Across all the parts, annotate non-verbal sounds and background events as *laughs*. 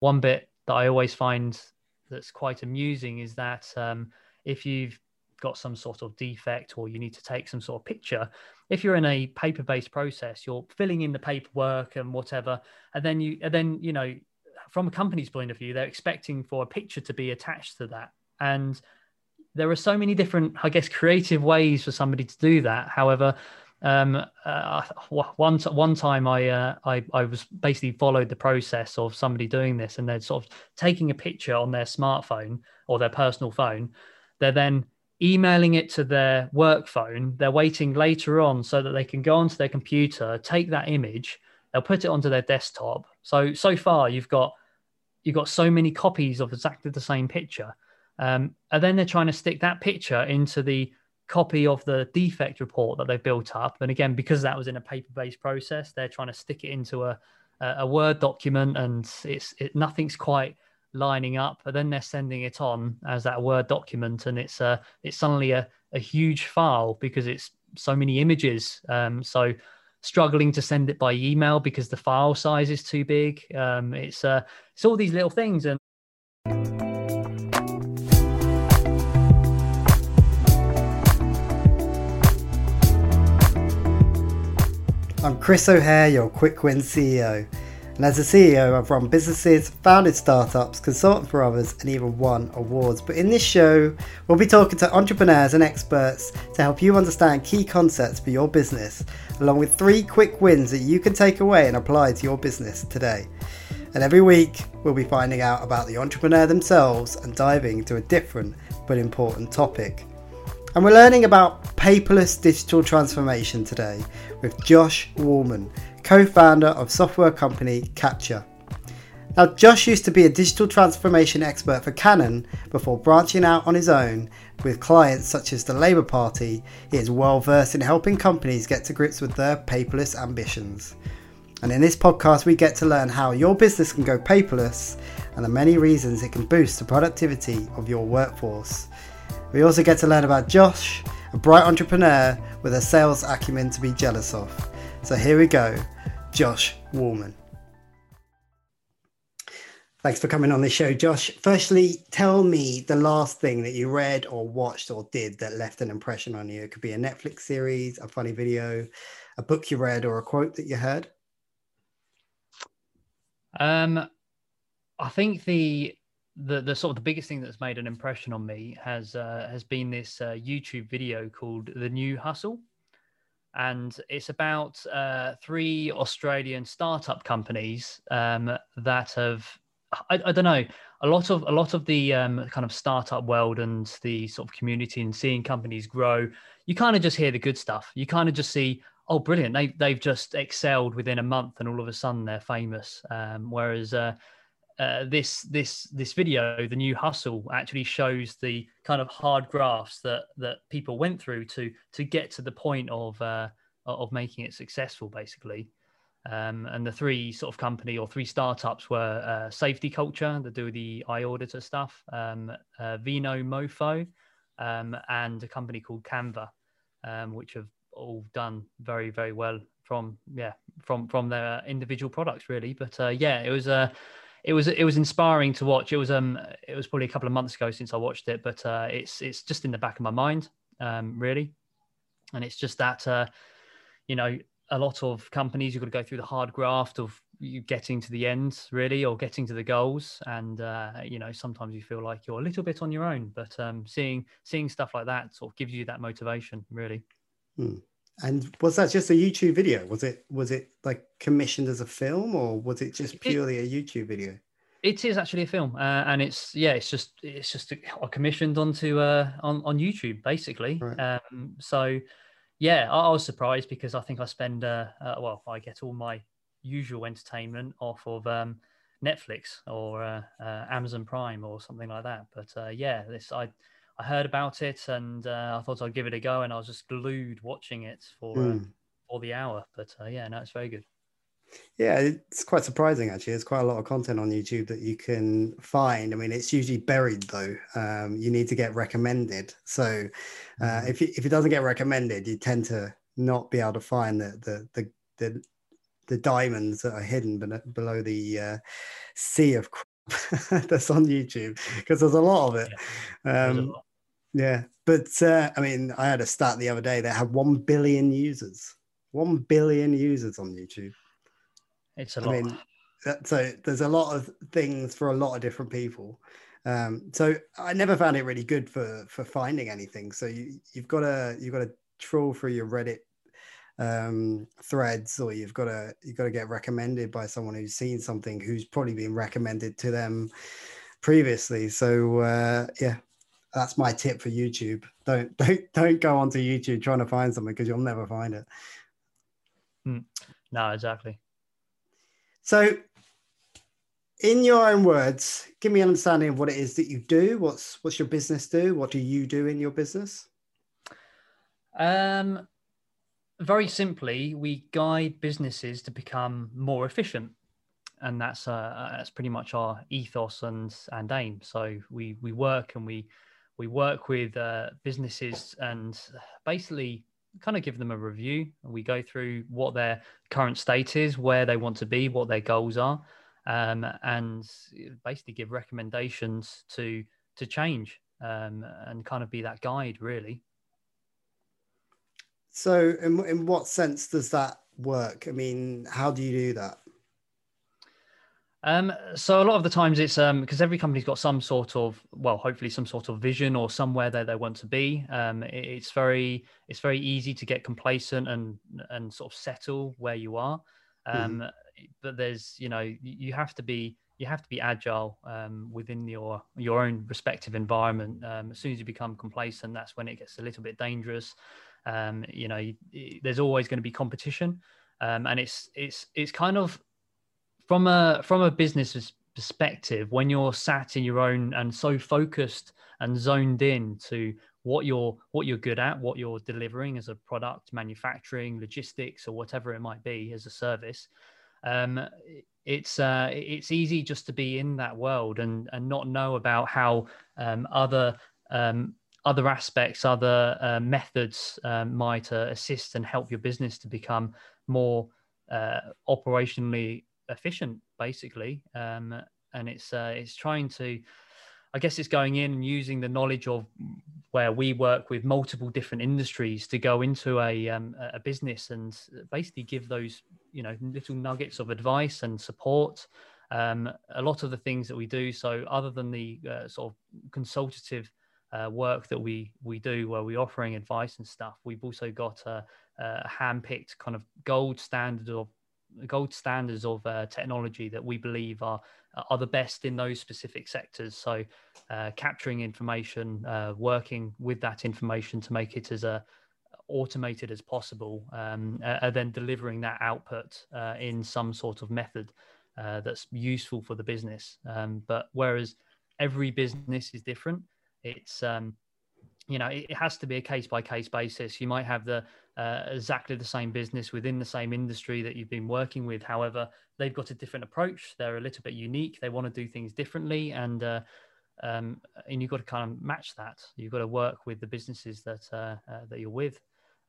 one bit that I always find that's quite amusing is that um, if you've got some sort of defect or you need to take some sort of picture, if you're in a paper-based process, you're filling in the paperwork and whatever, and then you and then you know from a company's point of view, they're expecting for a picture to be attached to that. And there are so many different, I guess, creative ways for somebody to do that. However, um, uh, one one time I, uh, I I was basically followed the process of somebody doing this, and they're sort of taking a picture on their smartphone or their personal phone. They're then emailing it to their work phone. They're waiting later on so that they can go onto their computer, take that image, they'll put it onto their desktop. So so far you've got you've got so many copies of exactly the same picture. Um, and then they're trying to stick that picture into the copy of the defect report that they've built up. And again, because that was in a paper-based process, they're trying to stick it into a a Word document, and it's it, nothing's quite lining up. But then they're sending it on as that Word document, and it's a it's suddenly a, a huge file because it's so many images. Um, so struggling to send it by email because the file size is too big. Um, it's uh, it's all these little things, and I'm Chris O'Hare, your Quick Win CEO. And as a CEO, I've run businesses, founded startups, consulted for others, and even won awards. But in this show, we'll be talking to entrepreneurs and experts to help you understand key concepts for your business, along with three quick wins that you can take away and apply to your business today. And every week, we'll be finding out about the entrepreneur themselves and diving into a different but important topic. And we're learning about paperless digital transformation today with Josh Wallman, co founder of software company Capja. Now, Josh used to be a digital transformation expert for Canon before branching out on his own with clients such as the Labour Party. He is well versed in helping companies get to grips with their paperless ambitions. And in this podcast, we get to learn how your business can go paperless and the many reasons it can boost the productivity of your workforce. We also get to learn about Josh, a bright entrepreneur with a sales acumen to be jealous of. So here we go, Josh Wallman. Thanks for coming on the show, Josh. Firstly, tell me the last thing that you read or watched or did that left an impression on you. It could be a Netflix series, a funny video, a book you read, or a quote that you heard. Um, I think the the the sort of the biggest thing that's made an impression on me has uh, has been this uh, YouTube video called "The New Hustle," and it's about uh, three Australian startup companies um, that have I, I, don't know a lot of a lot of the um, kind of startup world and the sort of community and seeing companies grow. You kind of just hear the good stuff. You kind of just see oh brilliant they they've just excelled within a month and all of a sudden they're famous. Um, whereas uh, this this this video, the new hustle, actually shows the kind of hard graphs that that people went through to to get to the point of uh, of making it successful, basically. Um, and the three sort of company or three startups were uh, Safety Culture that do the iAuditor stuff, um, uh, Vinomofo, um, and a company called Canva, um, which have all done very very well from yeah from from their individual products really. But uh, yeah, it was a it was it was inspiring to watch. It was um it was probably a couple of months ago since I watched it, but uh, it's it's just in the back of my mind, um, really, and it's just that uh, you know a lot of companies you've got to go through the hard graft of you getting to the end really or getting to the goals and uh, you know sometimes you feel like you're a little bit on your own but um, seeing seeing stuff like that sort of gives you that motivation really hmm. And was that just a YouTube video? Was it was it like commissioned as a film, or was it just purely a YouTube video? It is actually a film, uh, and it's yeah, it's just it's just a, commissioned onto uh, on on YouTube basically. Right. Um, so yeah, I, I, was surprised because I think I spend uh, uh, well, I get all my usual entertainment off of um, Netflix or uh, uh, Amazon Prime or something like that. But uh, yeah, this I I heard about it and uh, I thought I'd give it a go, and I was just glued watching it for mm. uh, hmm. for the hour. But uh, yeah, no, it's very good. Yeah, it's quite surprising actually. There's quite a lot of content on YouTube that you can find. I mean, it's usually buried though. Um, you need to get recommended. So uh, hmm. if it, if it doesn't get recommended, you tend to not be able to find the the the the, the diamonds that are hidden below the uh, sea of crap *laughs* that's on YouTube because there's a lot of it. Yeah, um, yeah. but uh, I mean, I had a stat the other day that had one billion users. One billion users on YouTube. It's a lot. I mean, so there's a lot of things for a lot of different people. Um, so I never found it really good for for finding anything. So you you've got to you've got to trawl through your Reddit um, threads, or you've got to you've got to get recommended by someone who's seen something who's probably been recommended to them previously. So uh, yeah, that's my tip for YouTube. Don't *laughs* don't don't go onto YouTube trying to find something because you'll never find it. Hmm. No, exactly. So, in your own words, give me an understanding of what it is that you do. What's what's your business do? What do you do in your business? Um, very simply, we guide businesses to become more efficient, and that's uh, that's pretty much our ethos and and aim. So we we work and we we work with uh, businesses and basically kind of give them a review. We go through what their current state is, where they want to be, what their goals are, um, and basically give recommendations to to change um, and kind of be that guide, really. So, in, in what sense does that work? I mean, how do you do that? Um, so a lot of the times it's um, because every company's got some sort of well, hopefully some sort of vision or somewhere that they want to be. Um, it, it's very it's very easy to get complacent and and sort of settle where you are. Um, mm. But there's you know you have to be you have to be agile um, within your your own respective environment. Um, as soon as you become complacent, that's when it gets a little bit dangerous. Um, you know, there's always going to be competition, um, and it's it's it's kind of from a from a business perspective when you're sat in your own and so focused and zoned in to what you're what you're good at, what you're delivering as a product, manufacturing, logistics, or whatever it might be as a service. Um, it's uh, it's easy just to be in that world and and not know about how um, other um, other aspects, other uh, methods um, might uh, assist and help your business to become more uh, operationally efficient, basically. Um, and it's uh, it's trying to, I guess, it's going in and using the knowledge of where we work with multiple different industries to go into a um, a business and basically give those you know little nuggets of advice and support. Um, a lot of the things that we do. So, other than the uh, sort of consultative uh, work that we we do where we're offering advice and stuff we've also got a, a hand-picked kind of gold standard of gold standards of uh, technology that we believe are are the best in those specific sectors so uh, capturing information uh, working with that information to make it as a uh, automated as possible um, and then delivering that output uh, in some sort of method that's useful for the business um, but whereas every business is different it's um, you know it has to be a case by case basis. You might have the uh, exactly the same business within the same industry that you've been working with. However, they've got a different approach. They're a little bit unique. They want to do things differently, and uh, um, and you've got to kind of match that. You've got to work with the businesses that uh, uh that you're with.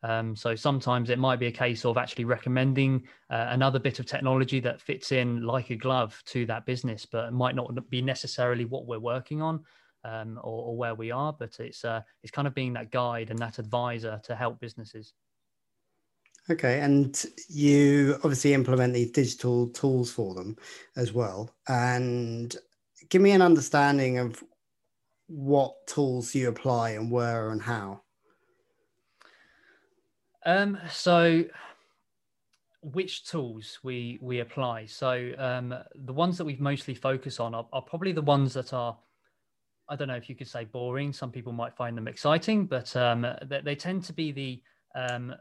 Um, so sometimes it might be a case of actually recommending uh, another bit of technology that fits in like a glove to that business, but might not be necessarily what we're working on um, or, or, where we are, but it's uh, it's kind of being that guide and that advisor to help businesses. Okay, and you obviously implement these digital tools for them as well. And give me an understanding of what tools you apply and where and how. Um, so which tools we we apply. So um, the ones that we've mostly focus on are, are probably the ones that are I don't know if you could say boring. Some people might find them exciting, but um, they, they, tend to be the um,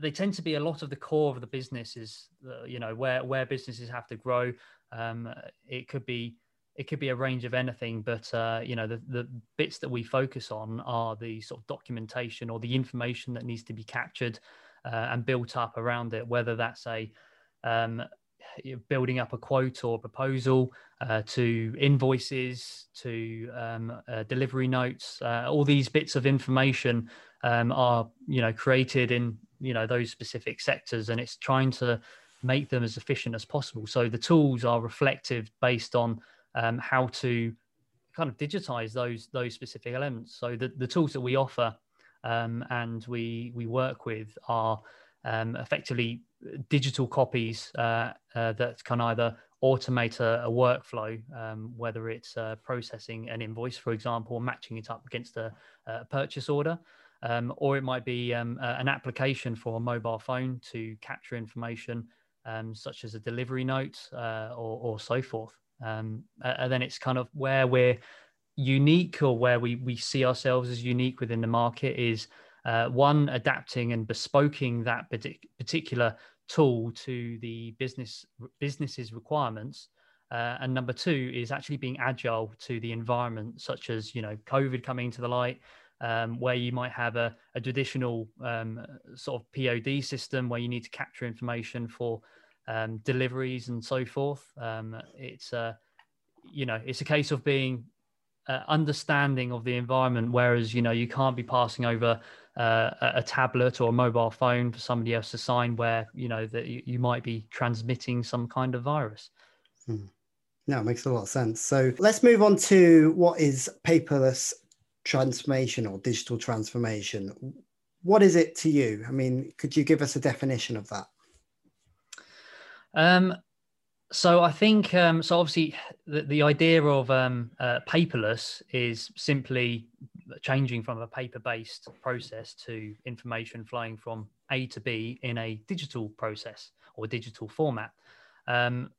they tend to be a lot of the core of the business is uh, you know where where businesses have to grow. Um, it could be it could be a range of anything, but uh, you know the the bits that we focus on are the sort of documentation or the information that needs to be captured uh, and built up around it. Whether that's a um, building up a quote or proposal uh, to invoices to um, uh, delivery notes uh, all these bits of information um, are you know created in you know those specific sectors and it's trying to make them as efficient as possible so the tools are reflective based on um, how to kind of digitize those those specific elements. So the, the tools that we offer um, and we we work with are um, effectively digital copies uh, uh, that can either automate a, a workflow, um, whether it's uh, processing an invoice, for example, or matching it up against a, a purchase order, um, or it might be um, an application for a mobile phone to capture information um, such as a delivery note uh, or, or, so forth. Um, and then it's kind of where we're unique or where we, we see ourselves as unique within the market is uh, one adapting and bespoking that particular tool to the business business's requirements uh, and number two is actually being agile to the environment such as you know covid coming to the light um, where you might have a, a traditional um, sort of pod system where you need to capture information for um, deliveries and so forth. Um, it's uh, you know it's a case of being uh, understanding of the environment whereas you know you can't be passing over uh, a tablet or a mobile phone for somebody else to sign where you know that you, you might be transmitting some kind of virus. Hmm. no it makes a lot of sense. So let's move on to what is paperless transformation or digital transformation what is it to you i mean could you give us a definition of that um, so I think um, so. Obviously, the, the idea of um, uh, paperless is simply changing from a paper-based process to information flowing from A to B in a digital process or digital format. Um,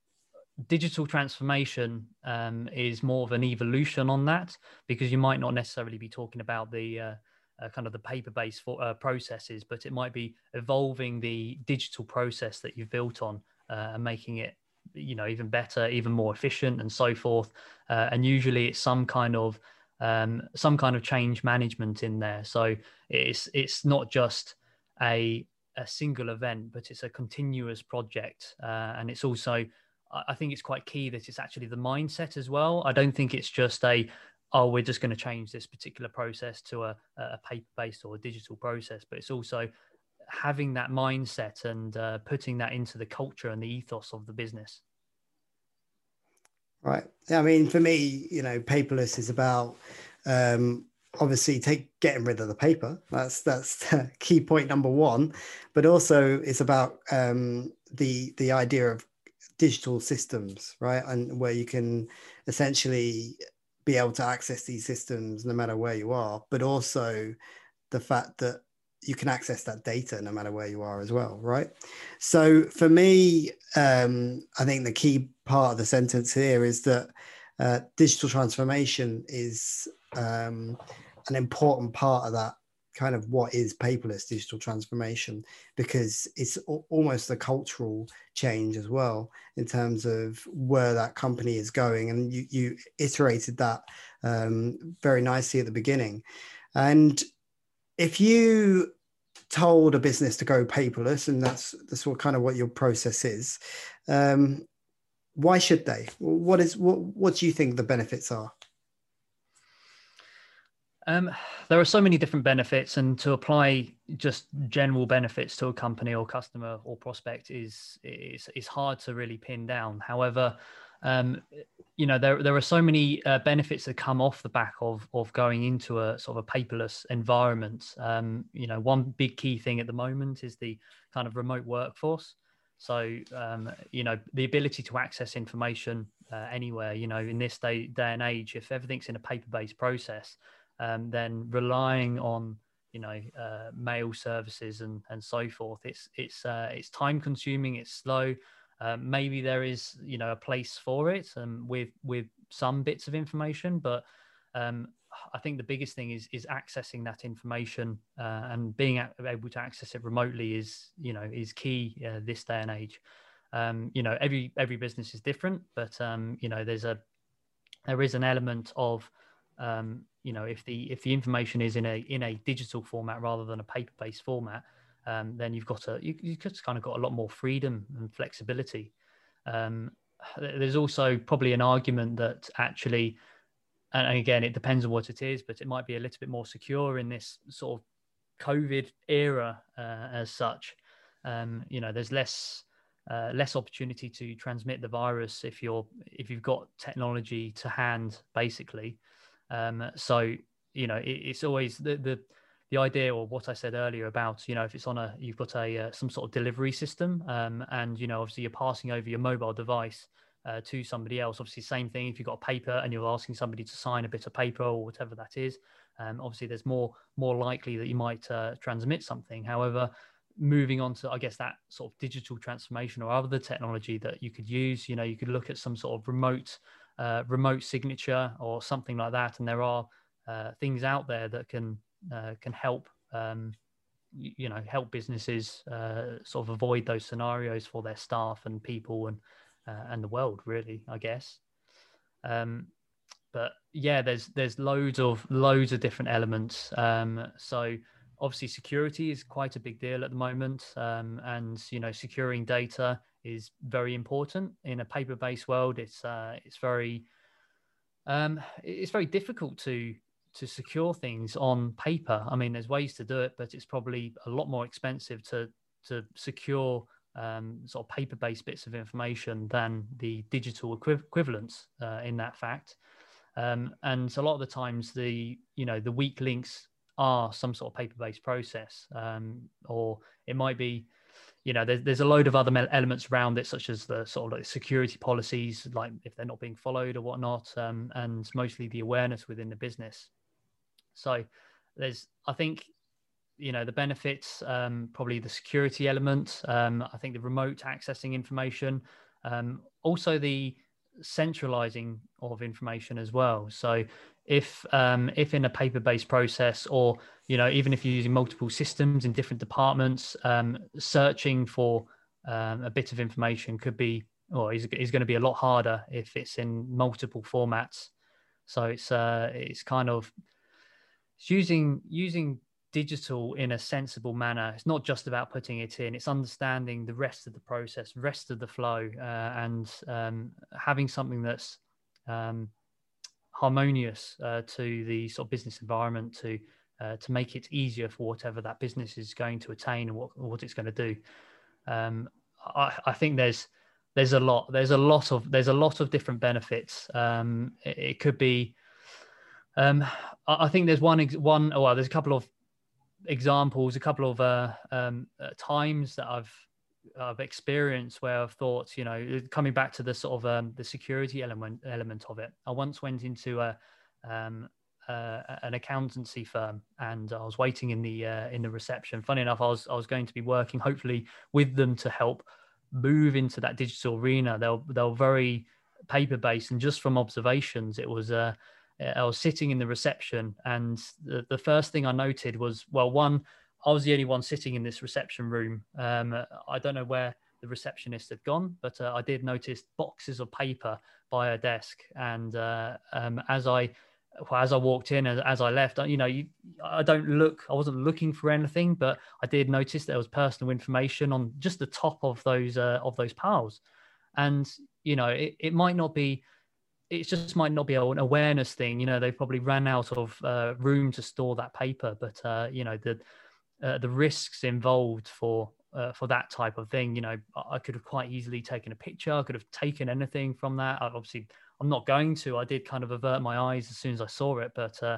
digital transformation um, is more of an evolution on that because you might not necessarily be talking about the uh, uh, kind of the paper-based for, uh, processes, but it might be evolving the digital process that you've built on uh, and making it you know even better even more efficient and so forth. Uh, and usually it's some kind of um, some kind of change management in there. So it's it's not just a a single event but it's a continuous project uh, and it's also i think it's quite key that it's actually the mindset as well i don't think it's just a oh we're just going to change this particular process to a, a paper based or a digital process but it's also having that mindset and uh, putting that into the culture and the ethos of the business. Right. I mean, for me, you know, paperless is about um, obviously take getting rid of the paper. That's that's *laughs* key point number one. But also, it's about um, the the idea of digital systems, right? And where you can essentially be able to access these systems no matter where you are, but also the fact that you can access that data no matter where you are as well, right? So for me, um, I think the key part of the sentence here is that uh, digital transformation is um, an important part of that kind of what is paperless digital transformation because it's almost a cultural change as well in terms of where that company is going and you, you iterated that um, very nicely at the beginning and if you told a business to go paperless, and that's that's what kind of what your process is, um, why should they? What is what what do you think the benefits are? Um, there are so many different benefits, and to apply just general benefits to a company or customer or prospect is is is hard to really pin down. However, um, you know there there are so many uh, benefits that come off the back of of going into a sort of a paperless environment. Um, you know, one big key thing at the moment is the kind of remote workforce. So um, you know the ability to access information uh, anywhere. You know, in this day day and age, if everything's in a paper based process, um, then relying on you know uh, mail services and and so forth, it's it's uh, it's time consuming. It's slow. Um, maybe there is, you know, a place for it um, with with some bits of information, but um, I think the biggest thing is is accessing that information uh, and being able to access it remotely is, you know, is key uh, this day and age. Um, you know, every every business is different, but um, you know, there's a there is an element of um, you know if the if the information is in a in a digital format rather than a paper based format um, then you've got a you, you just kind of got a lot more freedom and flexibility. Um, there's also probably an argument that actually, and again, it depends on what it is, but it might be a little bit more secure in this sort of COVID era uh, as such. Um, you know, there's less uh, less opportunity to transmit the virus if you're if you've got technology to hand, basically. Um, so you know, it, it's always the the the idea or what I said earlier about you know if it's on a you've got a uh, some sort of delivery system um, and you know obviously you're passing over your mobile device uh, to somebody else. Obviously, same thing if you've got a paper and you're asking somebody to sign a bit of paper or whatever that is. Um, obviously, there's more more likely that you might uh, transmit something. However, moving on to I guess that sort of digital transformation or other technology that you could use, you know, you could look at some sort of remote uh, remote signature or something like that, and there are uh, things out there that can uh, can help. Um, you know help businesses uh, sort of avoid those scenarios for their staff and people and uh, and the world, really, I guess. Um, but yeah, there's there's loads of loads of different elements. Um, so obviously, security is quite a big deal at the moment, um, and you know, securing data is very important in a paper-based world. It's uh, it's very um, it's very difficult to to secure things on paper. I mean, there's ways to do it, but it's probably a lot more expensive to to secure um, sort of paper-based bits of information than the digital equi- equivalents uh, in that fact. Um, and a lot of the times, the you know the weak links are some sort of paper-based process, um, or it might be, you know, there's, there's a load of other elements around it, such as the sort of like security policies, like if they're not being followed or whatnot, um, and mostly the awareness within the business. So there's, I think, you know the benefits um, probably the security element um, i think the remote accessing information um, also the centralizing of information as well so if um, if in a paper-based process or you know even if you're using multiple systems in different departments um, searching for um, a bit of information could be or is, is going to be a lot harder if it's in multiple formats so it's uh, it's kind of it's using using digital in a sensible manner. It's not just about putting it in; it's understanding the rest of the process, rest of the flow, uh, and um, having something that's um, harmonious uh, to the sort of business environment to uh, to make it easier for whatever that business is going to attain and what what it's going to do. Um, I, I, think there's there's a lot there's a lot of there's a lot of different benefits. Um, it, it, could be. Um, I, I think there's one one. Oh, well, there's a couple of examples, a couple of uh, um, uh, times that I've I've experienced where I've thought, you know, coming back to the sort of um, the security element element of it. I once went into a um, uh, an accountancy firm, and I was waiting in the uh, in the reception. Funny enough, I was I was going to be working hopefully with them to help move into that digital arena. They're they're very paper based, and just from observations, it was uh, I was sitting in the reception, and the, the first thing I noted was, well, one, I was the only one sitting in this reception room. Um, I don't know where the receptionist had gone, but uh, I did notice boxes of paper by her desk. And uh, um, as I as I walked in, as, as I left, you know, you, I don't look, I wasn't looking for anything, but I did notice there was personal information on just the top of those uh, of those piles. And you know, it, it might not be it just might not be an awareness thing. You know, they probably ran out of uh, room to store that paper, but uh, you know the uh, the risks involved for uh, for that type of thing. You know, I could have quite easily taken a picture. I could have taken anything from that. I, obviously, I'm not going to. I did kind of avert my eyes as soon as I saw it, but uh,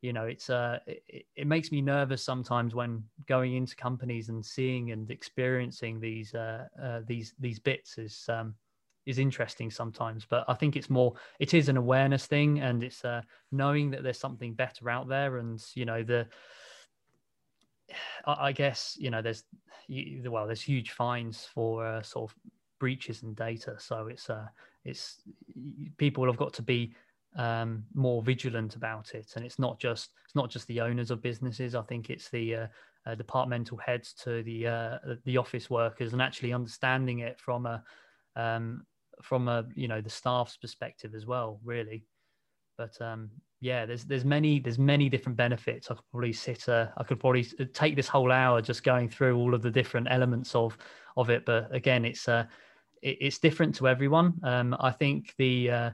you know, it's uh, it, it, makes me nervous sometimes when going into companies and seeing and experiencing these these these bits is. Um, is interesting sometimes but i think it's more it is an awareness thing and it's uh, knowing that there's something better out there and you know the i, guess you know there's well there's huge fines for uh, sort of breaches in data. So it's uh it's people have got to be um, more vigilant about it. And it's not just it's not just the owners of businesses. I think it's the uh, uh, departmental heads to the uh, the office workers and actually understanding it from a um, from a you know the staff's perspective as well, really. But um, yeah, there's there's many there's many different benefits. I could probably sit uh, I could probably take this whole hour just going through all of the different elements of of it. But again, it's uh, it, it's different to everyone. Um, I think the uh,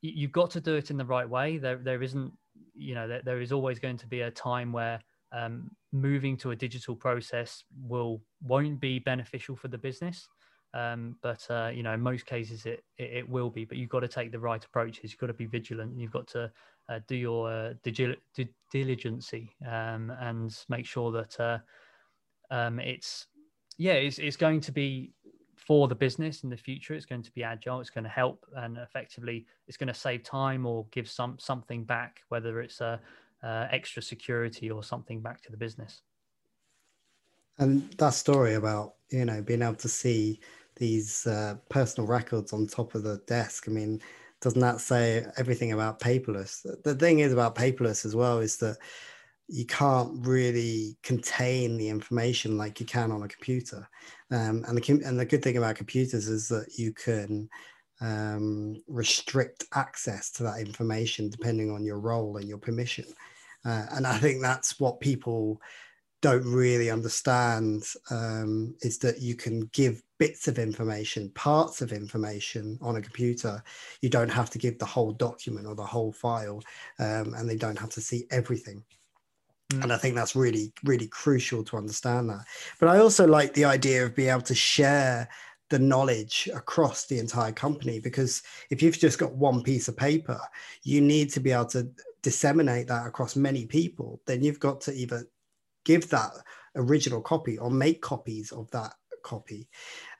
you've got to do it in the right way. There there isn't you know there, there is always going to be a time where um, moving to a digital process will won't be beneficial for the business Um, but uh, you know, in most cases, it, it, it will be. But you've got to take the right approaches. You've got to be vigilant. And you've got to uh, do your uh, digi- diligence um, and make sure that uh, um, it's yeah, it's, it's going to be for the business in the future. It's going to be agile. It's going to help, and effectively, it's going to save time or give some something back, whether it's a uh, extra security or something back to the business. And that story about you know being able to see these uh, personal records on top of the desk. I mean, doesn't that say everything about paperless? The thing is about paperless as well is that you can't really contain the information like you can on a computer. Um, and the and the good thing about computers is that you can um, restrict access to that information depending on your role and your permission. Uh, and I think that's what people don't really understand um, is that you can give bits of information, parts of information on a computer. You don't have to give the whole document or the whole file, um, and they don't have to see everything. Mm. And I think that's really, really crucial to understand that. But I also like the idea of being able to share the knowledge across the entire company because if you've just got one piece of paper, you need to be able to disseminate that across many people. Then you've got to either give that original copy or make copies of that copy.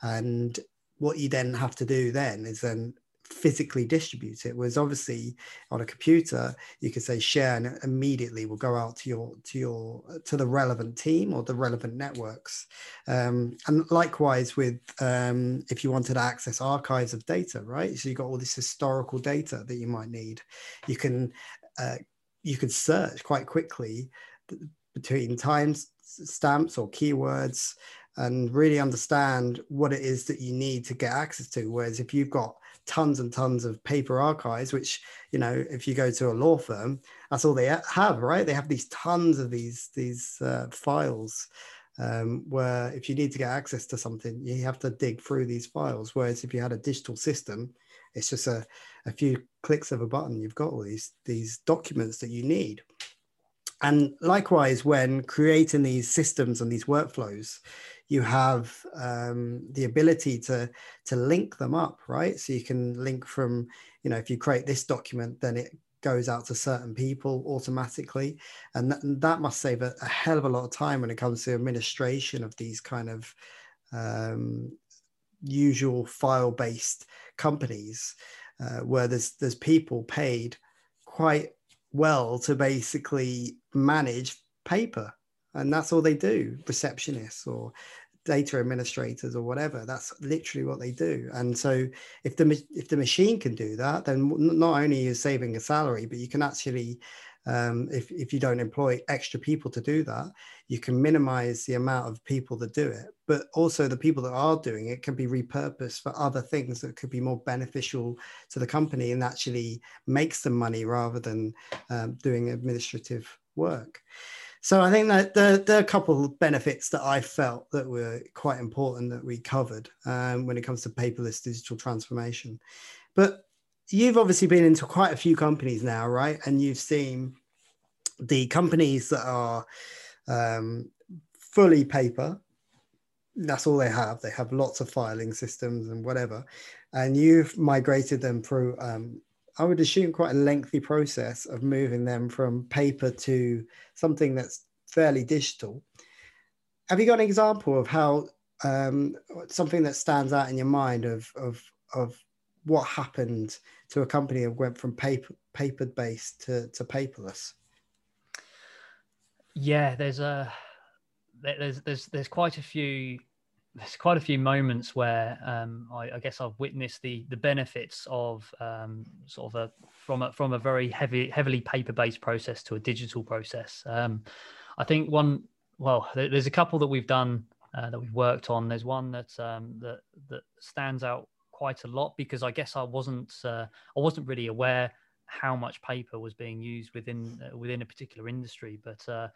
And what you then have to do then is then physically distribute it. Whereas obviously on a computer you could say share and immediately will go out to your to your to the relevant team or the relevant networks. Um, and likewise with um, if you wanted to access archives of data right? So you've got all this historical data that you might need. You can uh, you can search quite quickly between time stamps or keywords and really understand what it is that you need to get access to. Whereas if you've got tons and tons of paper archives, which, you know, if you go to a law firm, that's all they have, right? They have these tons of these, these uh, files um, where if you need to get access to something, you have to dig through these files. Whereas if you had a digital system, it's just a, a few clicks of a button, you've got all these, these documents that you need. And likewise, when creating these systems and these workflows, you have um, the ability to to link them up, right? So you can link from, you know, if you create this document, then it goes out to certain people automatically, and that, that must save a, a, hell of a lot of time when it comes to administration of these kind of um, usual file-based companies, uh, where there's there's people paid quite well to basically manage paper. And that's all they do receptionists or data administrators or whatever. That's literally what they do. And so if the if the machine can do that then not only are saving a salary but you can actually um, if, if you don't employ extra people to do that you can minimize the amount of people that do it but also the people that are doing it can be repurposed for other things that could be more beneficial to the company and actually makes them money rather than um, doing administrative work so I think that there, there, are a couple of benefits that I felt that were quite important that we covered um, when it comes to paperless digital transformation. But you've obviously been into quite a few companies now, right? And you've seen the companies that are um, fully paper. That's all they have. They have lots of filing systems and whatever. And you've migrated them through um, I would assume quite a lengthy process of moving them from paper to something that's fairly digital. Have you got an example of how um, something that stands out in your mind of of of what happened to a company that went from paper paper based to, to paperless? Yeah, there's a there's there's there's quite a few there's quite a few moments where um, I, I, guess I've witnessed the the benefits of um, sort of a from a from a very heavy heavily paper based process to a digital process. Um, I think one well, there's a couple that we've done uh, that we've worked on. There's one that um, that that stands out quite a lot because I guess I wasn't uh, I wasn't really aware how much paper was being used within uh, within a particular industry, but uh,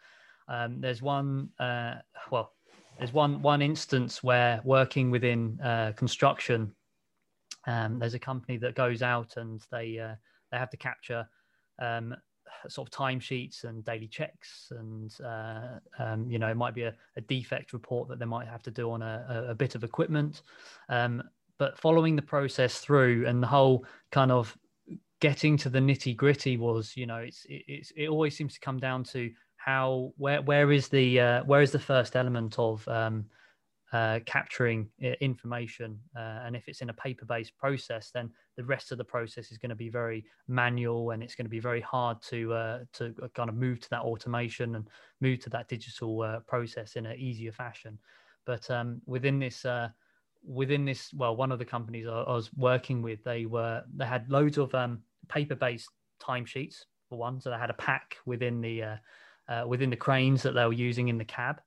um, there's one uh, well there's one one instance where working within uh, construction, um, there's a company that goes out and they uh, they have to capture um, sort of timesheets and daily checks, and uh, um, you know it might be a, a, defect report that they might have to do on a, a bit of equipment. Um, but following the process through and the whole kind of getting to the nitty gritty was, you know, it's it, it's it always seems to come down to how where where is the uh, where is the first element of um, uh, capturing information. Uh, and if it's in a paper based process, then the rest of the process is going to be very manual and it's going to be very hard to, uh, to kind of move to that automation and move to that digital uh, process in an easier fashion. But um, within this, uh, within this, well, one of the companies I, I, was working with, they were, they had loads of um, paper based timesheets for one. So they had a pack within the, uh within the cranes that they were using in the cab.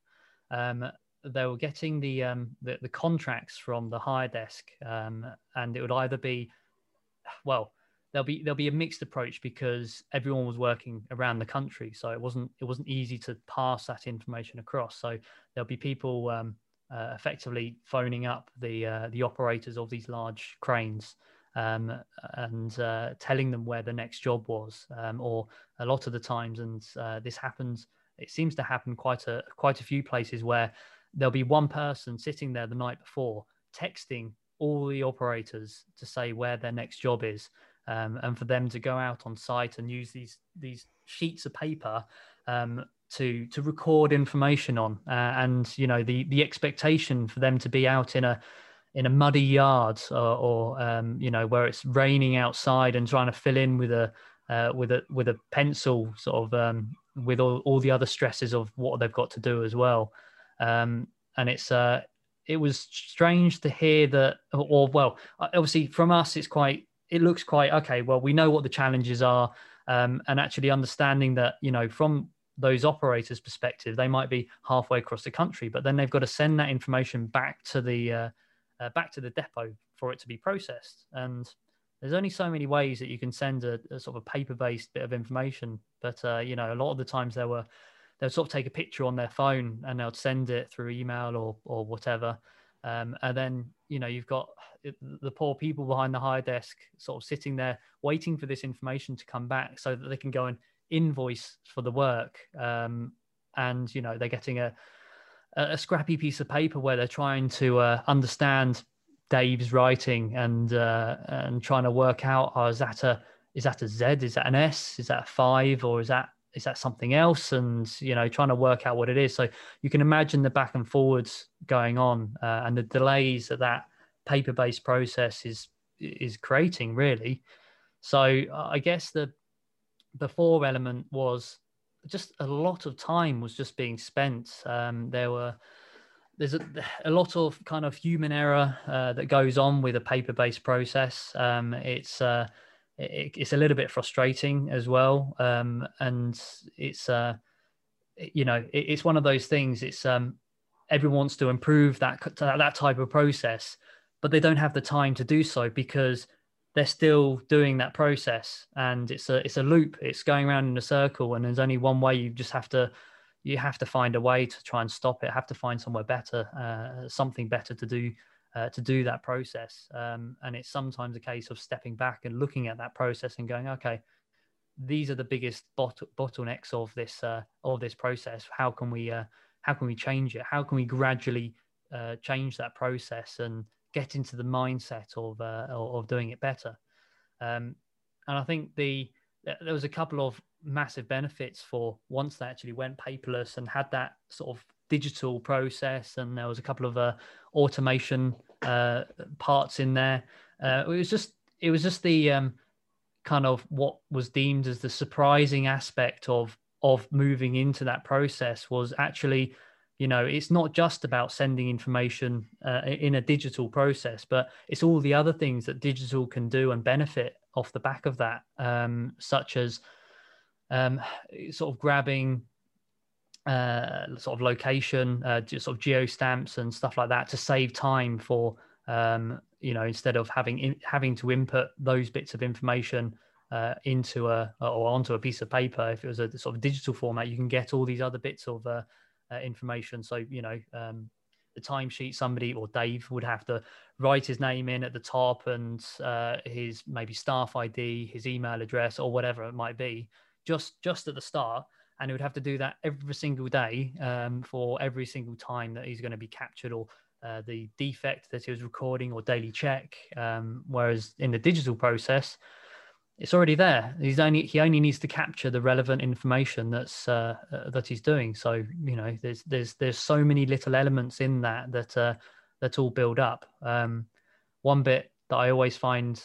Um, they were getting the um, the, the contracts from the hire desk, um, and it would either be, well, there'll be there'll be a mixed approach because everyone was working around the country, so it wasn't it wasn't easy to pass that information across. So there'll be people um, uh, effectively phoning up the uh, the operators of these large cranes. Um, and uh, telling them where the next job was, um, or a lot of the times, and uh, this happens. It seems to happen quite a quite a few places where there'll be one person sitting there the night before texting all the operators to say where their next job is um, and for them to go out on site and use these these sheets of paper um, to to record information on uh, and you know the the expectation for them to be out in a in a muddy yard or, or um, you know where it's raining outside and trying to fill in with a uh, with a with a pencil sort of um, with all, all the other stresses of what they've got to do as well um, and it's uh, it was strange to hear that, or well, obviously from us, it's quite it looks quite okay. Well, we know what the challenges are, um, and actually understanding that you know from those operators' perspective, they might be halfway across the country, but then they've got to send that information back to the uh, uh, back to the depot for it to be processed. And there's only so many ways that you can send a, a sort of a paper-based bit of information. But uh, you know, a lot of the times there were they'll sort of take a picture on their phone and they'll send it through email or or whatever. Um, and then you know you've got the poor people behind the hire desk sort of sitting there waiting for this information to come back so that they can go and invoice for the work. Um, and you know they're getting a a scrappy piece of paper where they're trying to uh, understand Dave's writing and uh, and trying to work out oh, is that a is that a Z? Is that an S? Is that a five? Or is that is that something else? And you know trying to work out what it is. So you can imagine the back and forwards going on uh, and the delays that that paper-based process is is creating really. So i guess the before element was just a lot of time was just being spent um, there were there's a, a, lot of kind of human error uh, that goes on with a paper-based process um, it's uh, it, it's a little bit frustrating as well. Um, and it's, uh, you know, it, it's one of those things. It's um, everyone wants to improve that that type of process, but they don't have the time to do so because they're still doing that process, and it's a it's a loop. It's going around in a circle, and there's only one way. You just have to you have to find a way to try and stop it. Have to find somewhere better, uh, something better to do uh, to do that process. Um, and it's sometimes a case of stepping back and looking at that process and going, okay, these are the biggest bot- bottlenecks of this uh, of this process. How can we uh, how can we change it? How can we gradually uh, change that process and get into the mindset of uh, of doing it better? Um, and I think the there was a couple of massive benefits for once they actually went paperless and had that sort of digital process, and there was a couple of uh, automation uh, parts in there. Uh, it was just it was just the um, kind of what was deemed as the surprising aspect of of moving into that process was actually you know it's not just about sending information uh, in a digital process but it's all the other things that digital can do and benefit off the back of that um, such as um, sort of grabbing uh, sort of location, uh, sort of geo stamps and stuff like that to save time for um, you know instead of having in, having to input those bits of information uh, into a or onto a piece of paper. If it was a sort of digital format, you can get all these other bits of uh, information. So you know. Um, the timesheet, somebody or Dave would have to write his name in at the top and uh, his maybe staff ID, his email address, or whatever it might be just just at the start, and he would have to do that every single day um, for every single time that he's going to be captured or uh, the defect that he was recording or daily check. Um, whereas in the digital process, it's already there. He's only he only needs to capture the relevant information that's uh, uh, that he's doing. So you know, there's there's there's so many little elements in that that uh, that all build up. Um, one bit that I always find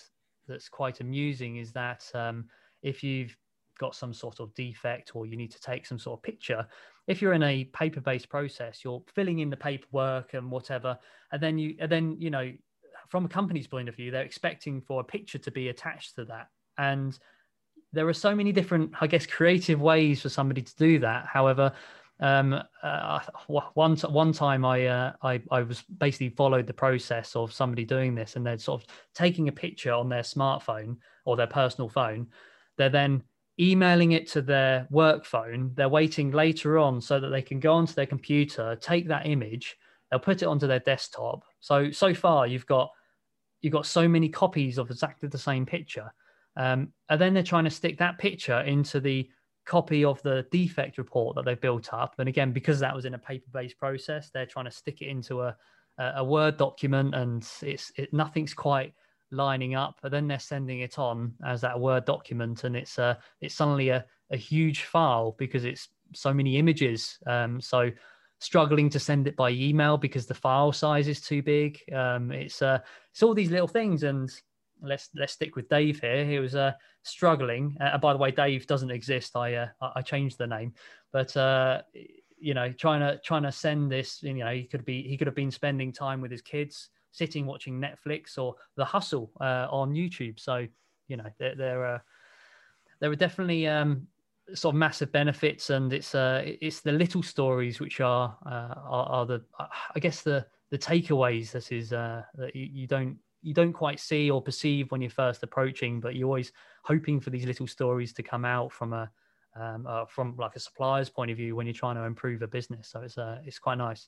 that's quite amusing is that um, if you've got some sort of defect or you need to take some sort of picture if you're in a paper based process you're filling in the paperwork and whatever and then you and then you know from a company's point of view they're expecting for a picture to be attached to that and there are so many different i guess creative ways for somebody to do that however um, uh, one one time I, uh, I I was basically followed the process of somebody doing this, and they're sort of taking a picture on their smartphone or their personal phone. They're then emailing it to their work phone. They're waiting later on so that they can go onto their computer, take that image, they'll put it onto their desktop. So so far you've got you've got so many copies of exactly the same picture. Um, and then they're trying to stick that picture into the copy of the defect report that they've built up. And again, because that was in a paper-based process, they're trying to stick it into a a Word document, and it's it, nothing's quite lining up, but then they're sending it on as that Word document, and it's a it's suddenly a, a huge file because it's so many images. Um, so struggling to send it by email because the file size is too big. Um, it's uh, it's all these little things, and let's let's stick with Dave here. He was uh, struggling. Uh, by the way, Dave doesn't exist. I uh, I changed the name, but uh, you know, trying to trying to send this. You know, he could be he could have been spending time with his kids sitting watching Netflix or The Hustle uh, on YouTube. So you know there there are there are definitely um, sort of massive benefits, and it's uh, it's the little stories which are uh, are, are, the I guess the the takeaways that is uh, that you, you don't you don't quite see or perceive when you're first approaching, but you're always hoping for these little stories to come out from a um, uh, from like a supplier's point of view when you're trying to improve a business. So it's uh, it's quite nice.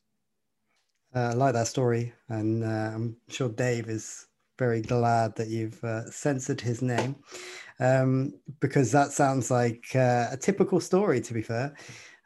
Uh, I like that story, and uh, I'm sure Dave is very glad that you've uh, censored his name um, because that sounds like uh, a typical story. To be fair,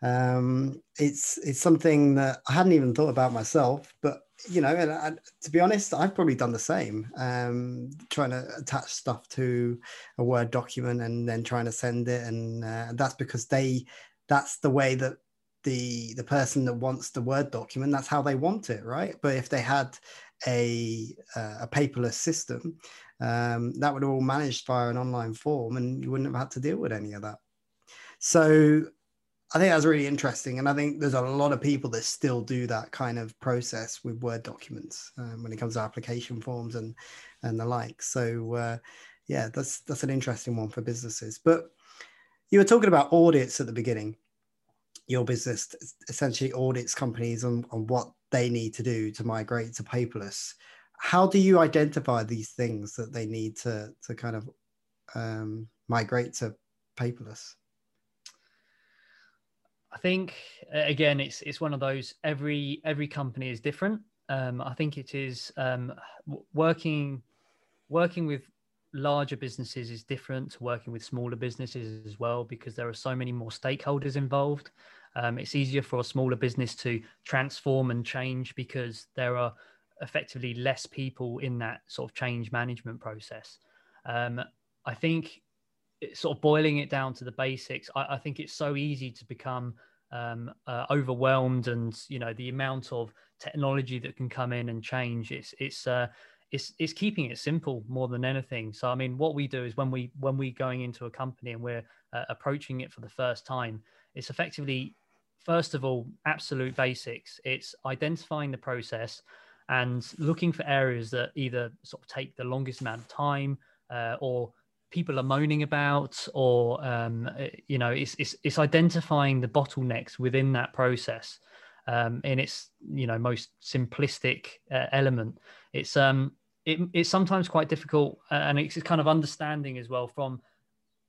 um, it's it's something that I hadn't even thought about myself, but you know, and I, to be honest, I've probably done the same. Um, trying to attach stuff to a Word document and then trying to send it, and uh, that's because they that's the way that the the person that wants the word document that's how they want it right? But if they had a uh, a paperless system um, that would all managed via an online form and you wouldn't have had to deal with any of that. So i think that's really interesting and i think there's a lot of people that still do that kind of process with word documents um, when it comes to application forms and and the like. So uh, yeah that's that's an interesting one for businesses. But you were talking about audits at the beginning. Your business essentially audits companies on, on what they need to do to migrate to paperless. How do you identify these things that they need to to kind of um, migrate to paperless i think again it's it's one of those every every company is different um, i think it is um, working working with larger businesses is different to working with smaller businesses as well because there are so many more stakeholders involved. Um, it's easier for a smaller business to transform and change because there are effectively less people in that sort of change management process. Um, I think sort of boiling it down to the basics, I, I think it's so easy to become um, uh, overwhelmed, and you know the amount of technology that can come in and change. It's it's uh, it's it's keeping it simple more than anything. So I mean, what we do is when we when we going into a company and we're uh, approaching it for the first time, it's effectively first of all absolute basics. It's identifying the process and looking for areas that either sort of take the longest amount of time uh, or people are moaning about or um, you know it's, it's, it's identifying the bottlenecks within that process um, in its you know most simplistic uh, element. It's um it, it's sometimes quite difficult uh, and it's kind of understanding as well from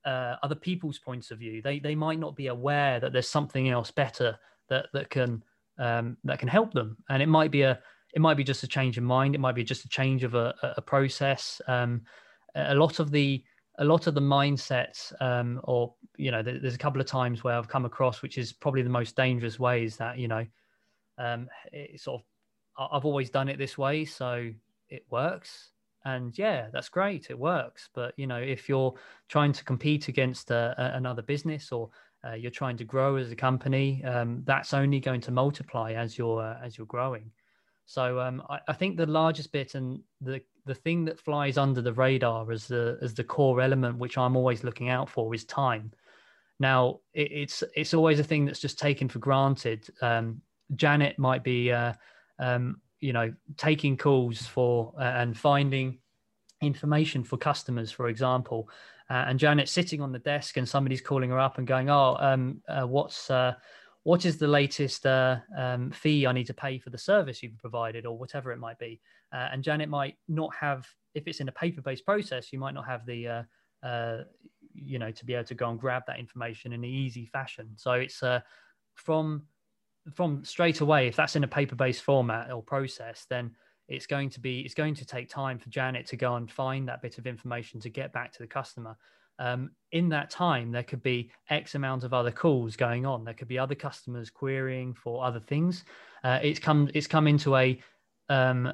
uh, other people's points of view. They they might not be aware that there's something else better that that can um, that can help them. And it might be a it might be just a change of mind. It might be just a change of a, a process. Um, a lot of the a lot of the mindsets um, or you know, there's a couple of times where I've come across, which is probably the most dangerous way, is that you know, um, it sort of I've always done it this way, so it works. And yeah, that's great, it works. But you know, if you're trying to compete against uh, another business or uh, you're trying to grow as a company, um, that's only going to multiply as you're uh, as you're growing. So um, I, I, think the largest bit and the the thing that flies under the radar as the as the core element, which I'm always looking out for, is time. Now it, it's it's always a thing that's just taken for granted. Um, Janet might be, uh, um, you know, taking calls for uh, and finding information for customers, for example. Uh, and Janet's sitting on the desk, and somebody's calling her up and going, "Oh, um, uh, what's uh, what is the latest uh, um, fee I need to pay for the service you've provided, or whatever it might be. Uh, and Janet might not have, if it's in a paper-based process, you might not have the, uh, uh you know, to be able to go and grab that information in an easy fashion. So it's uh, from from straight away, if that's in a paper-based format or process, then it's going to be it's going to take time for Janet to go and find that bit of information to get back to the customer. Um, in that time there could be x amount of other calls going on. There could be other customers querying for other things. Uh, it's come it's come into a um,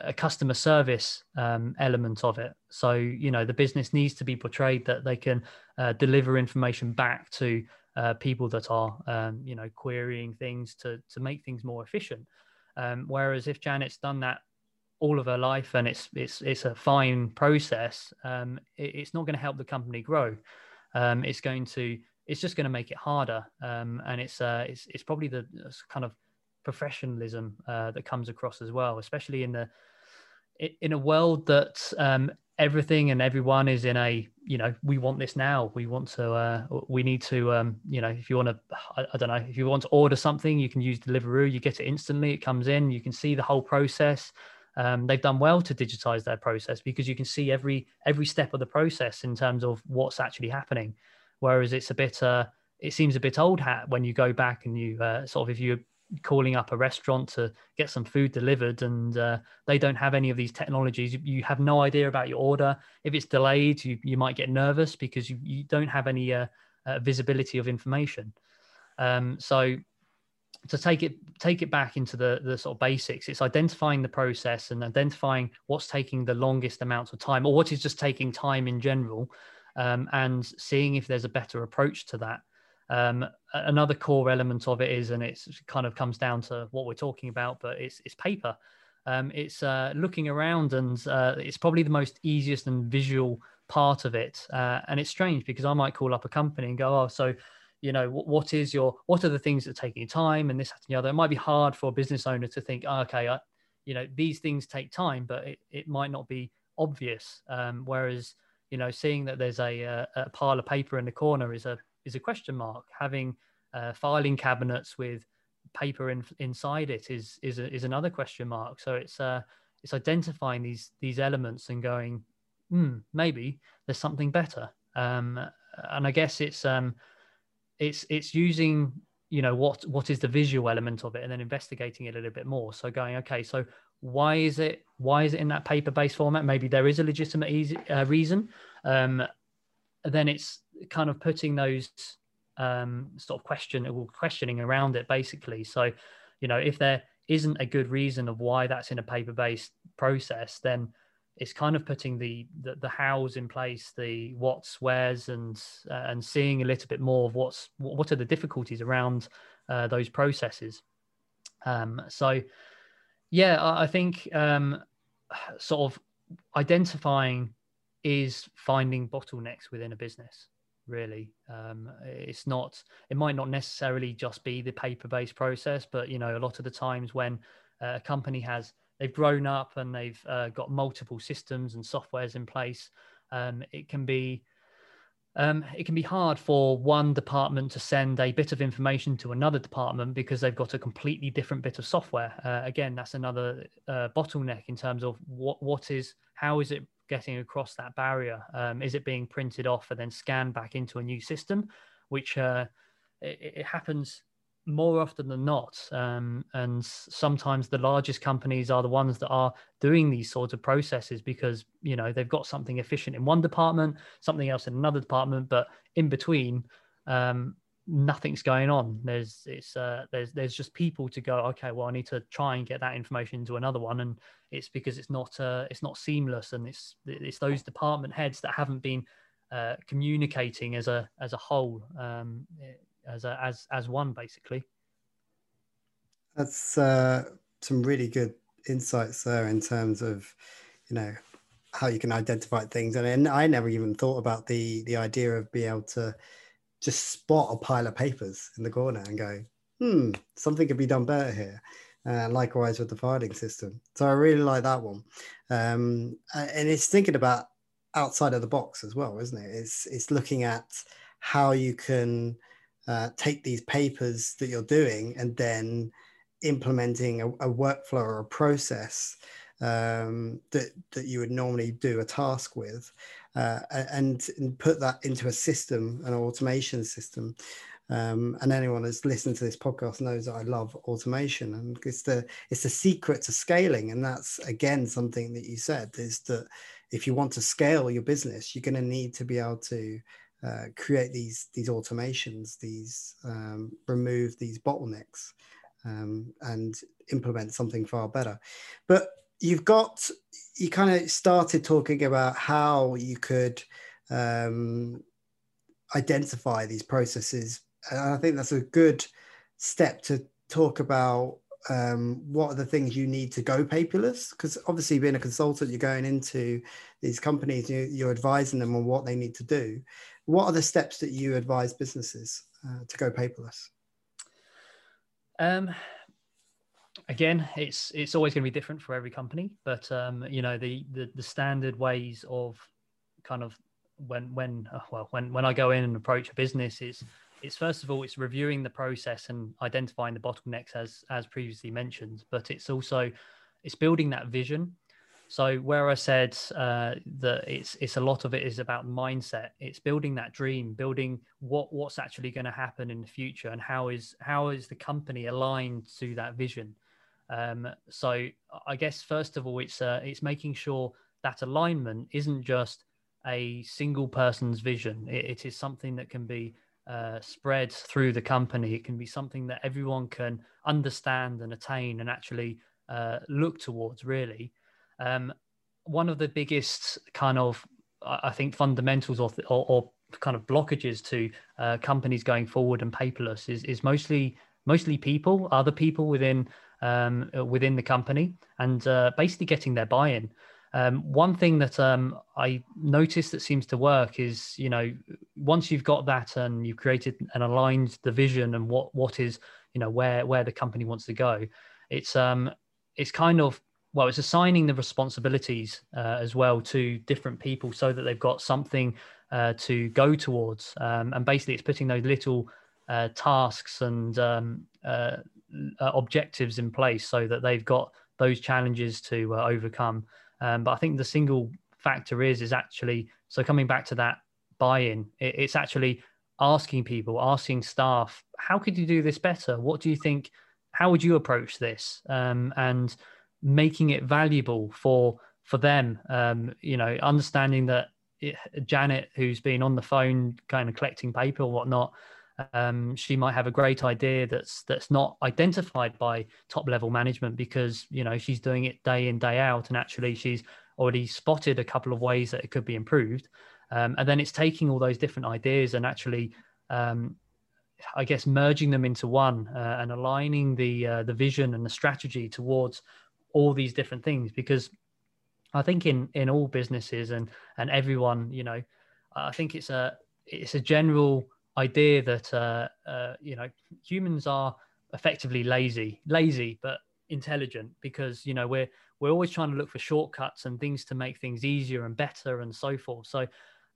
a customer service um, element of it. So you know the business needs to be portrayed that they can uh, deliver information back to uh, people that are um, you know querying things to to make things more efficient. Um, whereas if janet's done that all of her life and it's it's it's a fine process um, it, it's not going to help the company grow. Um, it's going to it's just going to make it harder. Um, and it's uh, it's it's probably the kind of professionalism uh, that comes across as well especially in the in a world that um, everything and everyone is in a you know we want this now. We want to uh, we need to um, you know if you want to I, I, don't know if you want to order something you can use deliveroo. You get it instantly. It comes in. You can see the whole process. Um, they've done well to digitize their process because you can see every every step of the process in terms of what's actually happening. Whereas it's a bit uh, it seems a bit old hat when you go back and you uh, sort of if you're calling up a restaurant to get some food delivered and uh, they don't have any of these technologies. You, have no idea about your order. If it's delayed you, you might get nervous because you, you don't have any uh, uh, visibility of information. Um, so to take it take it back into the the sort of basics it's identifying the process and identifying what's taking the longest amounts of time or what is just taking time in general um, and seeing if there's a better approach to that um, another core element of it is and it kind of comes down to what we're talking about but it's it's paper. Um, it's uh, looking around and uh, it's probably the most easiest and visual part of it. Uh, and it's strange because i might call up a company and go oh so you know what, is your what are the things that are taking time and this and the other? It might be hard for a business owner to think oh, okay I, you know these things take time but it, it might not be obvious. Um, whereas you know seeing that there's a, a, a, pile of paper in the corner is a is a question mark. Having uh, filing cabinets with paper in, inside it is is a, is another question mark. So it's uh it's identifying these these elements and going hmm, maybe there's something better. Um and i guess it's um it's it's using you know what what is the visual element of it and then investigating it a little bit more. So going okay so why is it why is it in that paper based format? Maybe there is a legitimate easy, uh, reason. Um, then it's kind of putting those um, sort of question or questioning around it basically so you know if there isn't a good reason of why that's in a paper based process then it's kind of putting the, the, the hows in place, the what's, where's, and uh, and seeing a little bit more of what's what are the difficulties around uh, those processes. Um, so, yeah, I, I think um, sort of identifying is finding bottlenecks within a business. Really, um, it's not. It might not necessarily just be the paper-based process, but you know, a lot of the times when uh, a company has they've grown up and they've uh, got multiple systems and softwares in place. Um, it can be um, it can be hard for one department to send a bit of information to another department because they've got a completely different bit of software. Uh, again, that's another uh, bottleneck in terms of what what is how is it getting across that barrier? Um, is it being printed off and then scanned back into a new system, which uh, it, it happens more often than not. Um, and sometimes the largest companies are the ones that are doing these sorts of processes because, you know, they've got something efficient in one department, something else in another department, but in between, um, nothing's going on. There's it's uh, there's there's just people to go. Okay, well, I need to try and get that information into another one, and it's because it's not uh, it's not seamless, and it's it's those department heads that haven't been uh, communicating as a as a whole. Um, as a, as as one basically. That's uh, some really good insights there in terms of you know how you can identify things and, and I never even thought about the the idea of being able to just spot a pile of papers in the corner and go hmm something could be done better here. Uh, likewise with the filing system. So I really like that one. Um, and it's thinking about outside of the box as well isn't it? It's it's looking at how you can uh, take these papers that you're doing and then implementing a, a workflow or a process um, that that you would normally do a task with, uh, and, and, put that into a system, an automation system. Um, and anyone that's listened to this podcast knows that I love automation, and it's the it's the secret to scaling. And that's again something that you said is that if you want to scale your business, you're going to need to be able to uh, create these these automations, these um, remove these bottlenecks, um, and implement something far better. But you've got you kind of started talking about how you could um, identify these processes, and I think that's a good step to talk about um, what are the things you need to go paperless? Because obviously, being a consultant, you're going into these companies, you're advising them on what they need to do what are the steps that you advise businesses uh, to go paperless? Um, again, it's it's always going to be different for every company, but um, you know the, the the standard ways of kind of when when uh, well when when I go in and approach a business is it's first of all it's reviewing the process and identifying the bottlenecks as as previously mentioned, but it's also it's building that vision so where I said uh, that it's it's a lot of it is about mindset. It's building that dream, building what what's actually going to happen in the future, and how is how is the company aligned to that vision. Um, so I guess first of all, it's uh, it's making sure that alignment isn't just a single person's vision. it, it is something that can be uh, spread through the company. It can be something that everyone can understand and attain and actually uh, look towards. Really. Um, one of the biggest kind of, I think, fundamentals or, or, or kind of blockages to uh, companies going forward and paperless is is mostly mostly people, other people within um, within the company, and uh, basically getting their buy-in. Um, one thing that um, I noticed that seems to work is, you know, once you've got that and you've created and aligned the vision and what what is, you know, where where the company wants to go, it's um it's kind of well, it's assigning the responsibilities uh, as well to different people so that they've got something uh, to go towards. Um, and basically, it's putting those little uh, tasks and um, uh, objectives in place so that they've got those challenges to uh, overcome. Um, but I think the single factor is is actually so coming back to that buy-in. It, it's actually asking people, asking staff, how could you do this better? What do you think? How would you approach this? Um, and making it valuable for for them. Um, you know, understanding that it, Janet, who's been on the phone, kind of collecting paper or whatnot, um, she might have a great idea that's that's not identified by top level management because you know she's doing it day in day out, and actually she's already spotted a couple of ways that it could be improved. Um, and then it's taking all those different ideas and actually um, I guess merging them into one uh, and aligning the uh, the vision and the strategy towards all these different things because I think in in all businesses and and everyone, you know, I think it's a it's a general idea that uh, uh, you know humans are effectively lazy, lazy but intelligent because you know we're we're always trying to look for shortcuts and things to make things easier and better and so forth. So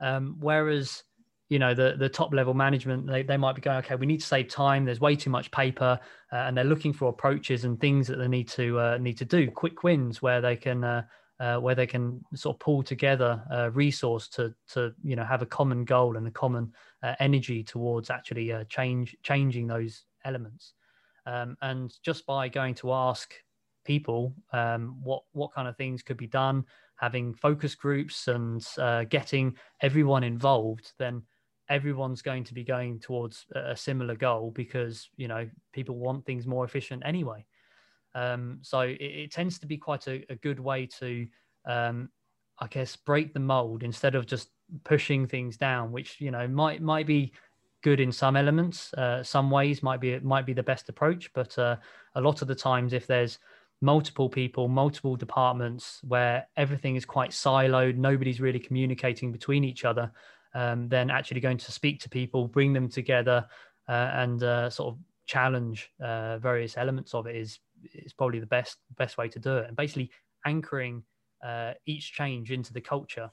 um, whereas you know the the top level management they, they might be going okay we need to save time there's way too much paper uh, and they're looking for approaches and things that they need to uh, need to do quick wins where they can uh, uh where they can sort of pull together a resource to to you know have a common goal and a common uh, energy towards actually uh, change changing those elements Um, and just by going to ask people um, what what kind of things could be done, having focus groups and uh, getting everyone involved, then everyone's going to be going towards a similar goal because you know people want things more efficient anyway. Um, so it, it, tends to be quite a, a good way to, um, I guess, break the mold instead of just pushing things down, which you know might might be good in some elements. Uh, some ways might be might be the best approach, but uh, a lot of the times, if there's multiple people, multiple departments where everything is quite siloed, nobody's really communicating between each other, um, then actually going to speak to people, bring them together, uh, and uh, sort of challenge uh, various elements of it is is probably the best best way to do it. And basically anchoring uh, each change into the culture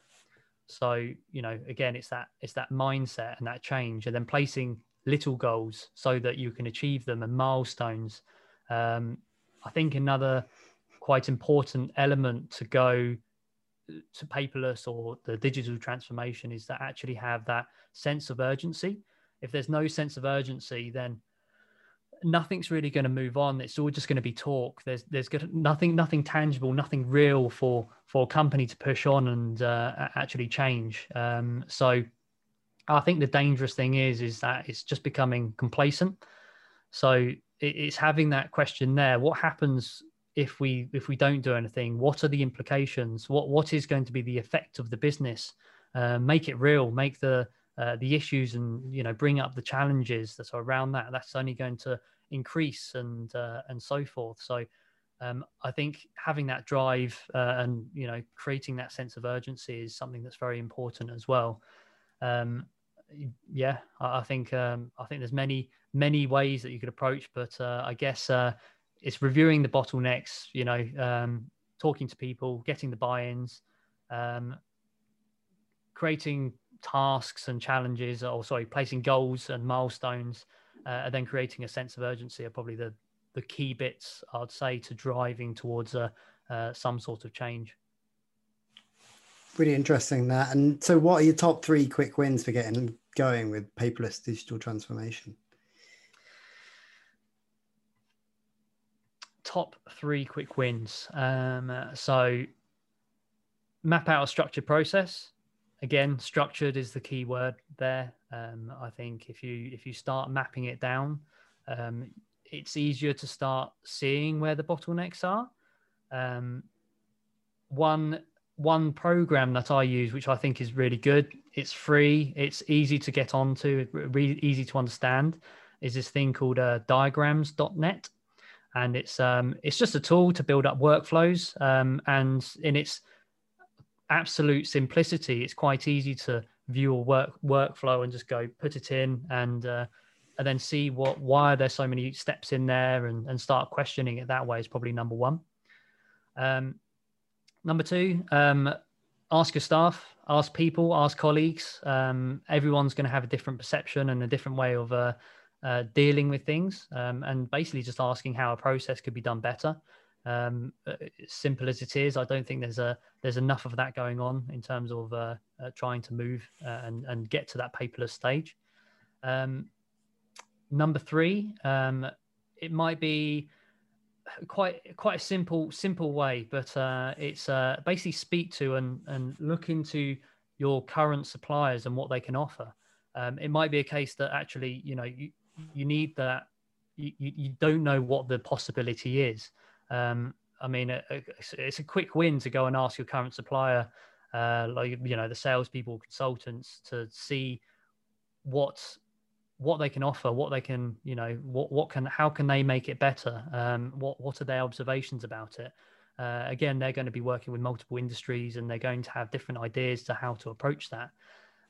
so you know, again, it's that it's that mindset and that change, and then placing little goals so that you can achieve them and milestones. Um, I think another quite important element to go to paperless or the digital transformation is to actually have that sense of urgency. If there's no sense of urgency, then nothing's really going to move on. It's all just going to be talk. There's there's nothing nothing tangible, nothing real for for a company to push on and uh, actually change. Um, so I think the dangerous thing is is that it's just becoming complacent. So it's having that question there: what happens if we if we don't do anything? What are the implications? What what is going to be the effect of the business? Uh, make it real. Make the uh, the issues and you know bring up the challenges that are around that that's only going to increase and uh, and so forth so um, I think having that drive uh, and you know creating that sense of urgency is something that's very important as well. Um, yeah, I, I think um, I think there's many many ways that you could approach, but uh, I guess uh, it's reviewing the bottlenecks. You know, um, talking to people, getting the buy-ins, um, creating tasks and challenges, or sorry, placing goals and milestones, uh, and then creating a sense of urgency are probably the the key bits I'd say to driving towards a uh, some sort of change. Really interesting that. And so, what are your top three quick wins for getting going with paperless digital transformation? Top three quick wins. Um, so, map out a structured process again structured is the key word there. Um, i think if you if you start mapping it down um, it's easier to start seeing where the bottlenecks are. Um, one one program that i use which i think is really good it's free it's easy to get onto really easy to understand is this thing called uh, diagrams.net and it's um, it's just a tool to build up workflows um, and in its absolute simplicity, it's quite easy to view a work workflow and just go put it in and uh, and then see what why are there so many steps in there and, and start questioning it that way is probably number one. Um, number two, um, ask your staff, ask people, ask colleagues. Um, everyone's going to have a different perception and a different way of uh, uh, dealing with things, um, and basically just asking how a process could be done better. Um, uh, simple as it is, I don't think there's a there's enough of that going on in terms of uh, uh, trying to move uh, and and get to that paperless stage. Um, number three, um, it might be quite quite a simple simple way, but uh, it's uh, basically speak to and and look into your current suppliers and what they can offer. Um, it might be a case that actually you know you you need that you, you don't know what the possibility is um, I mean, it's a quick win to go and ask your current supplier, uh, like you know, the salespeople, consultants, to see what what they can offer, what they can, you know, what what can, how can they make it better? Um, what what are their observations about it? Uh, again, they're going to be working with multiple industries, and they're going to have different ideas to how to approach that.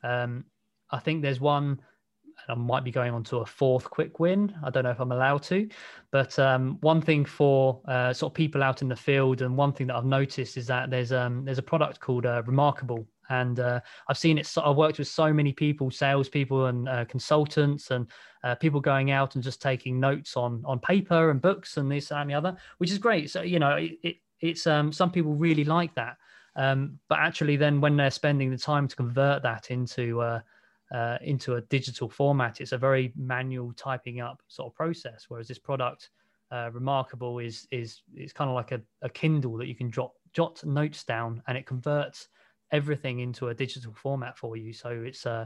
Um, I think there's one I might be going on to a fourth quick win. I don't know if I'm allowed to, but um, one thing for uh, sort of people out in the field, and one thing that I've noticed is that there's um, there's a product called uh, Remarkable, and uh, I've seen it. So I've worked with so many people, salespeople and uh, consultants, and uh, people going out and just taking notes on on paper and books and this and the other, which is great. So you know, it, it it's um, some people really like that, um, but actually, then when they're spending the time to convert that into uh, into a digital format, it's a very manual typing up sort of process. Whereas this product, uh, Remarkable, is is is kind of like a, a Kindle that you can jot jot notes down, and it converts everything into a digital format for you. So it's a uh,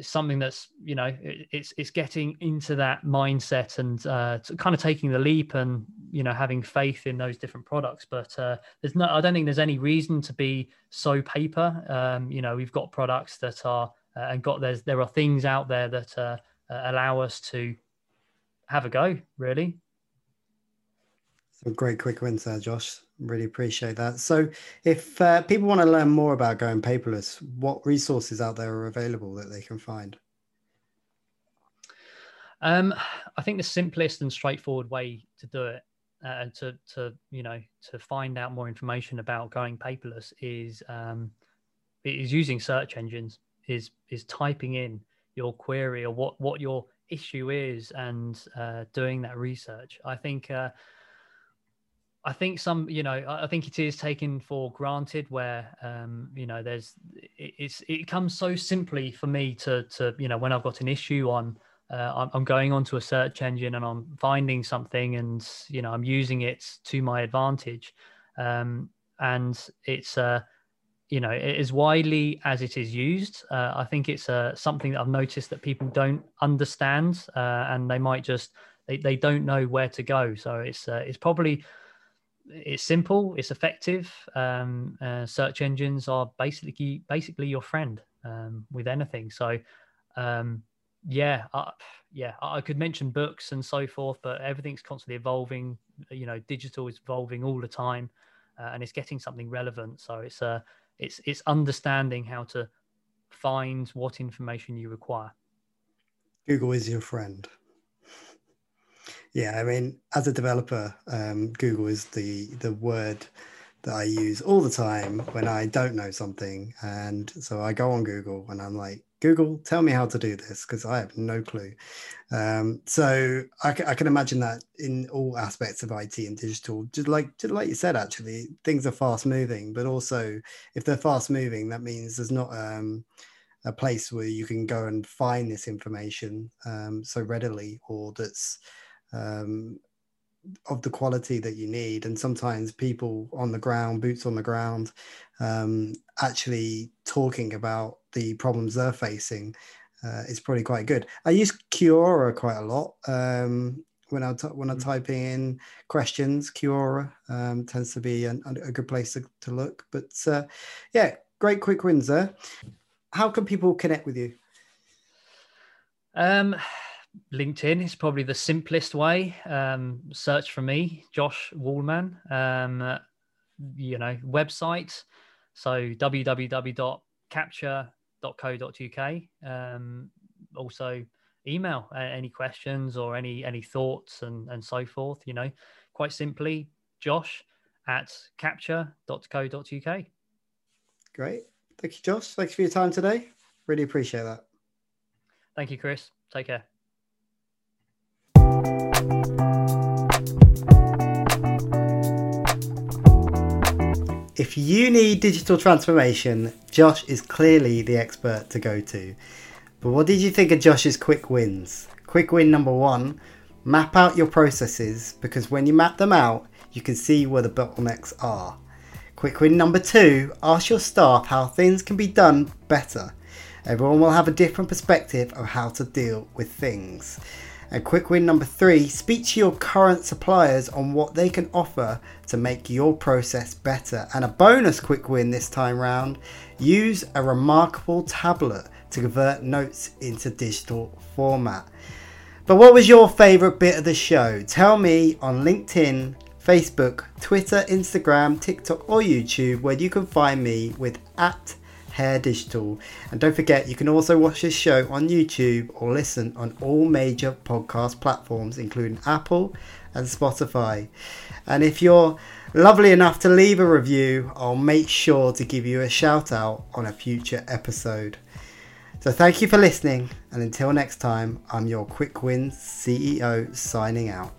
something that's you know it, it's it's getting into that mindset and uh, kind of taking the leap and you know having faith in those different products but uh, there's no i don't think there's any reason to be so paper um, you know we've got products that are uh, and got there's there are things out there that uh, uh, allow us to have a go really. Some great quick wins there josh. Really appreciate that. So if uh, people want to learn more about going paperless what resources out there are available that they can find? Um, i think the simplest and straightforward way to do it uh, and to to you know to find out more information about going paperless is um, is using search engines is is typing in your query or what what your issue is and uh, doing that research i think uh, I think some, you know, I think it is taken for granted where, um, you know, there's, it's, it comes so simply for me to, to, you know, when I've got an issue on, uh, I'm, going onto a search engine and I'm finding something and, you know, I'm using it to my advantage. Um, and it's, uh, you know, as widely as it is used, uh, I think it's uh, something that I've noticed that people don't understand uh, and they might just, they, they don't know where to go. So it's, uh, it's probably, it's simple, it's effective. Um, uh, search engines are basically basically your friend um, with anything. So, um, yeah, uh, yeah, I could mention books and so forth, but everything's constantly evolving. You know, digital is evolving all the time, and it's getting something relevant. So it's uh, it's it's understanding how to find what information you require. Google is your friend. Yeah, I mean, as a developer, um, Google is the the word that I use all the time when I don't know something, and so I go on Google and I'm like, Google, tell me how to do this because I have no clue. Um, so I, I, can imagine that in all aspects of IT and digital, just like just like you said, actually, things are fast moving, but also if they're fast moving, that means there's not um, a place where you can go and find this information um, so readily, or that's um, of the quality that you need. And sometimes people on the ground, boots on the ground, um, actually talking about the problems they're facing uh, is probably quite good. I use Quora quite a lot. Um, when I t- when I'm mm. typing in questions, Quora um, tends to be an, a good place to, to look. But uh, yeah, great quick wins there. How can people connect with you? Um, LinkedIn is probably the simplest way. Um, search for me, Josh Wallman. Um, you know, website. So www.capja.co.uk. Um, also, email uh, any questions or any any thoughts and and so forth. You know, quite simply, Josh at capja.co.uk. Great. Thank you, Josh. Thanks for your time today. Really appreciate that. Thank you, Chris. Take care. If you need digital transformation, Josh is clearly the expert to go to. But what did you think of Josh's quick wins? Quick win number one map out your processes because when you map them out, you can see where the bottlenecks are. Quick win number two ask your staff how things can be done better. Everyone will have a different perspective of how to deal with things. And quick win number three speak to your current suppliers on what they can offer to make your process better. And a bonus quick win this time round use a remarkable tablet to convert notes into digital format. But what was your favourite bit of the show? Tell me on LinkedIn, Facebook, Twitter, Instagram, TikTok, or YouTube, where you can find me with at Hare Digital. And don't forget, you can also watch this show on YouTube or listen on all major podcast platforms, including Apple and Spotify. And if you're lovely enough to leave a review, I'll make sure to give you a shout out on a future episode. So thank you for listening, and until next time, I'm your Quick Win CEO signing out.